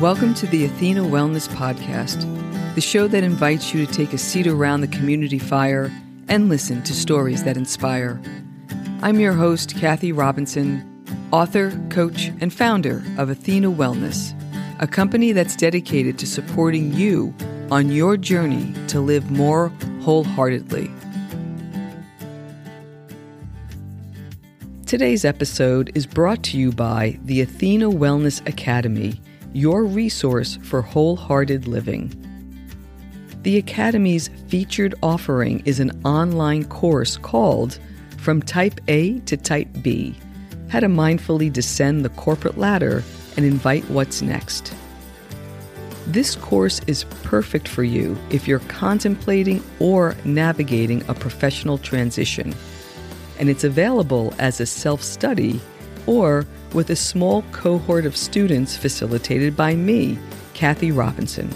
Welcome to the Athena Wellness Podcast, the show that invites you to take a seat around the community fire and listen to stories that inspire. I'm your host, Kathy Robinson, author, coach, and founder of Athena Wellness, a company that's dedicated to supporting you on your journey to live more wholeheartedly. Today's episode is brought to you by the Athena Wellness Academy your resource for wholehearted living. The Academy's featured offering is an online course called From Type A to Type B How to Mindfully Descend the Corporate Ladder and Invite What's Next. This course is perfect for you if you're contemplating or navigating a professional transition, and it's available as a self study or with a small cohort of students facilitated by me, Kathy Robinson.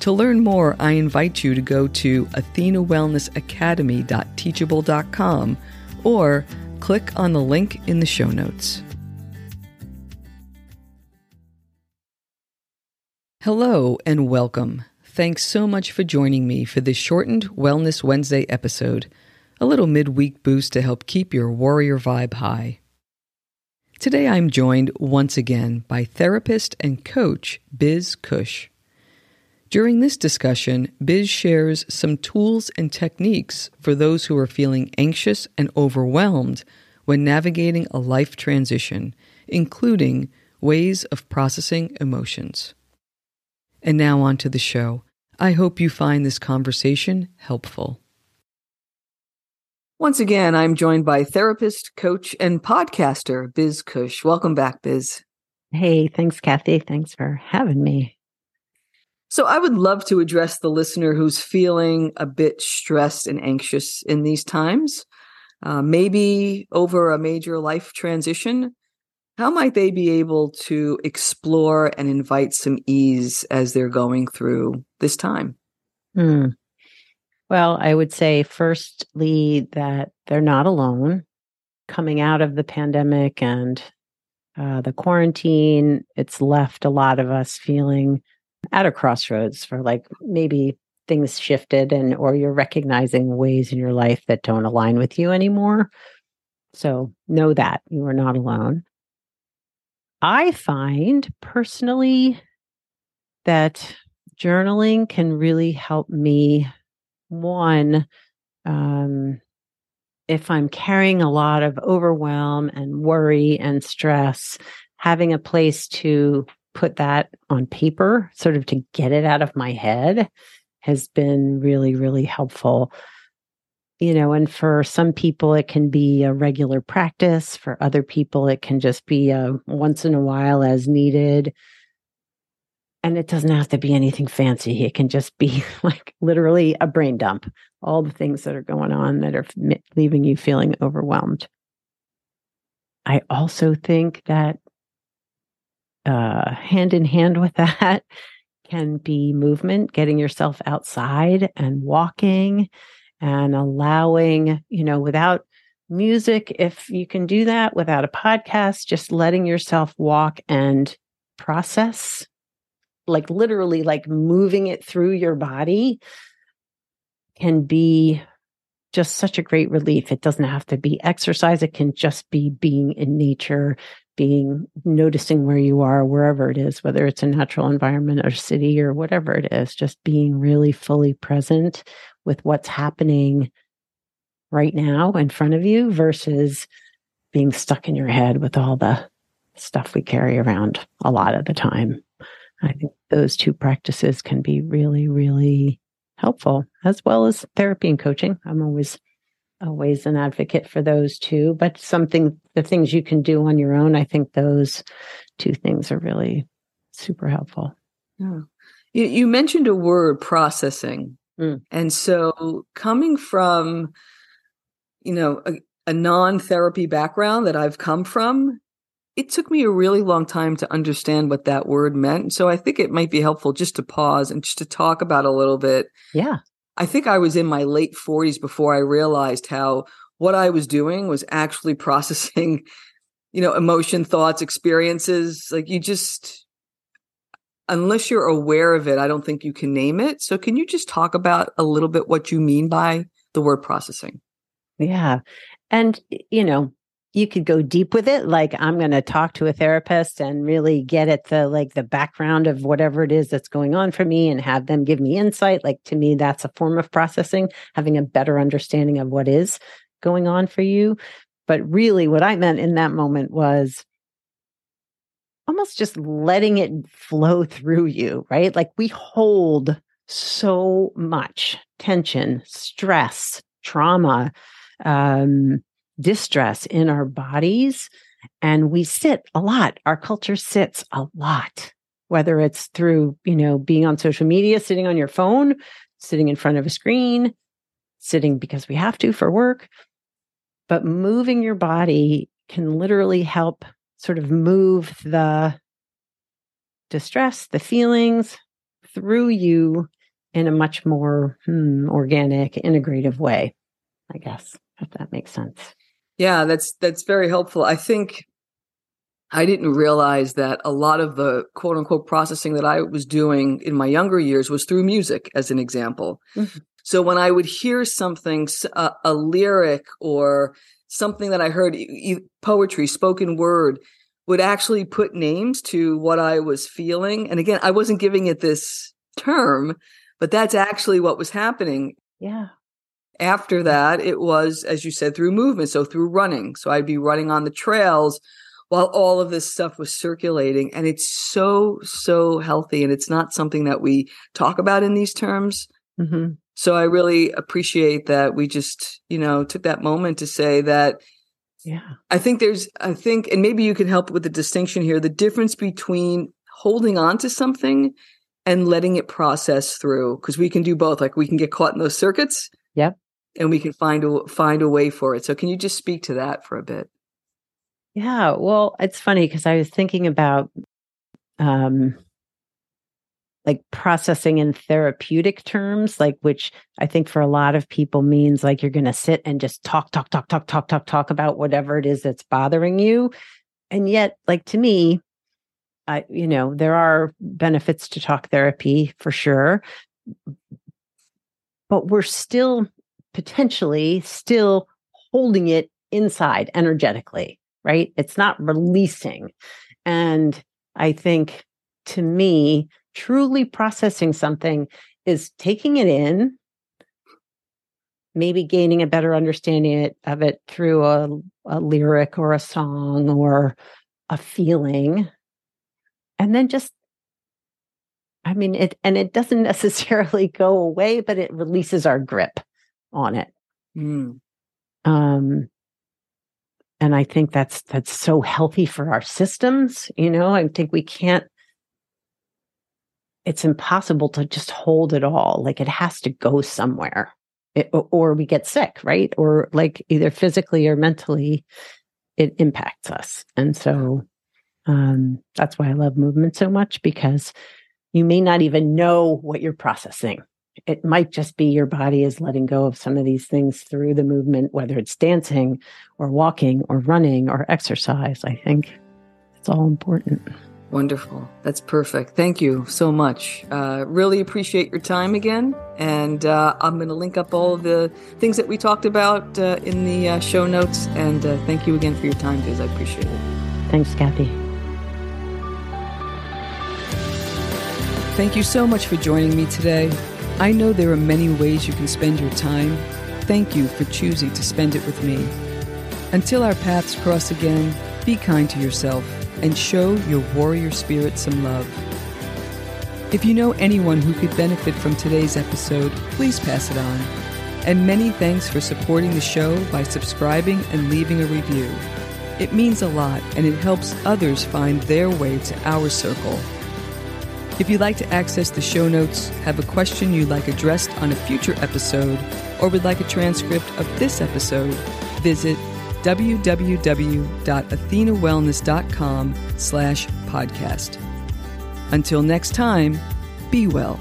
To learn more, I invite you to go to athenawellnessacademy.teachable.com or click on the link in the show notes. Hello and welcome. Thanks so much for joining me for this shortened Wellness Wednesday episode, a little midweek boost to help keep your warrior vibe high. Today I'm joined once again by therapist and coach Biz Cush. During this discussion, Biz shares some tools and techniques for those who are feeling anxious and overwhelmed when navigating a life transition, including ways of processing emotions. And now on to the show. I hope you find this conversation helpful. Once again, I'm joined by therapist, coach, and podcaster Biz Cush. Welcome back, Biz. Hey, thanks, Kathy. Thanks for having me. So, I would love to address the listener who's feeling a bit stressed and anxious in these times, uh, maybe over a major life transition. How might they be able to explore and invite some ease as they're going through this time? Hmm. Well, I would say, firstly, that they're not alone. Coming out of the pandemic and uh, the quarantine, it's left a lot of us feeling at a crossroads for like maybe things shifted and or you're recognizing ways in your life that don't align with you anymore. So know that you are not alone. I find personally that journaling can really help me one, um, if I'm carrying a lot of overwhelm and worry and stress, having a place to put that on paper, sort of to get it out of my head, has been really, really helpful. You know, and for some people, it can be a regular practice. For other people, it can just be a once in a while as needed and it doesn't have to be anything fancy. It can just be like literally a brain dump, all the things that are going on that are leaving you feeling overwhelmed. I also think that uh, hand in hand with that can be movement, getting yourself outside and walking and allowing, you know, without music, if you can do that without a podcast, just letting yourself walk and process like literally like moving it through your body can be just such a great relief. It doesn't have to be exercise. It can just be being in nature, being noticing where you are, wherever it is, whether it's a natural environment or city or whatever it is, just being really fully present with what's happening right now in front of you versus being stuck in your head with all the stuff we carry around a lot of the time. I think those two practices can be really, really helpful, as well as therapy and coaching. I'm always always an advocate for those two, but something the things you can do on your own, I think those two things are really super helpful. Yeah. You, you mentioned a word processing. Mm. And so coming from, you know, a, a non therapy background that I've come from, it took me a really long time to understand what that word meant. So I think it might be helpful just to pause and just to talk about a little bit. Yeah. I think I was in my late 40s before I realized how what I was doing was actually processing, you know, emotion, thoughts, experiences. Like you just unless you're aware of it, I don't think you can name it. So can you just talk about a little bit what you mean by the word processing? Yeah. And, you know, you could go deep with it. Like i'm going to talk to a therapist and really get at the like the background of whatever it is that's going on for me and have them give me insight. Like to me that's a form of processing having a better understanding of what is going on for you. But really what i meant in that moment was almost just letting it flow through you right? Like we hold so much tension stress trauma um distress in our bodies. And we sit a lot. Our culture sits a lot, whether it's through, you know, being on social media, sitting on your phone, sitting in front of a screen, sitting because we have to for work. But moving your body can literally help sort of move the distress, the feelings through you in a much more hmm, organic, integrative way, I guess, if that makes sense. Yeah, that's that's very helpful. I think I didn't realize that a lot of the quote unquote processing that I was doing in my younger years was through music, as an example. Mm-hmm. So when I would hear something, a, a, lyric or something that I heard, e- poetry, spoken word, would actually put names to what I was feeling. And again, I wasn't giving it this term, but that's actually what was happening. Yeah after that, it was, as you said, through movement. So through running. So I'd be running on the trails while all of this stuff was circulating. And it's so, so healthy. And it's not something that we talk about in these terms. Mm-hmm. So I really appreciate that we just, you know, took that moment to say that. Yeah. I think there's, I think, and maybe you can help with the distinction here the difference between holding on to something and letting it process through because we can do both like we can get caught in those circuits yep and we can find a find a way for it. So can you just speak to that for a bit? Yeah, well, it's funny because I was thinking about um like processing in therapeutic terms, like which I think for a lot of people means like you're going to sit and just talk, talk, talk, talk, talk, talk, talk about whatever it is that's bothering you. And yet, like to me, I, you know, there are benefits to talk therapy for sure, but we're still potentially still holding it inside energetically, right? It's not releasing. And I think to me, truly processing something is taking it in, maybe gaining a better understanding of it through a, a lyric or a song or a feeling, and then just I mean, it, and it doesn't necessarily go away, but it releases our grip on it. Mm. Um, and I think that's that's so healthy for our systems. You know, I think we can't. It's impossible to just hold it all. Like it has to go somewhere, it, or we get sick, right? Or like either physically or mentally, it impacts us. And so um, that's why I love movement so much because you may not even know what you're processing it might just be your body is letting go of some of these things through the movement, whether it's dancing or walking or running or exercise. I think it's all important. Wonderful. That's perfect. Thank you so much. Uh, really appreciate your time again. And uh, I'm going to link up all of the things that we talked about uh, in the uh, show notes. And uh, thank you again for your time, Biz. I appreciate it. Thanks, Kathy. Thank you so much for joining me today. I know there are many ways you can spend your time. Thank you for choosing to spend it with me. Until our paths cross again, be kind to yourself and show your warrior spirit some love. If you know anyone who could benefit from today's episode, please pass it on. And many thanks for supporting the show by subscribing and leaving a review. It means a lot and it helps others find their way to our circle. If you'd like to access the show notes, have a question you'd like addressed on a future episode, or would like a transcript of this episode, visit www.athenawellness.com slash podcast. Until next time, be well.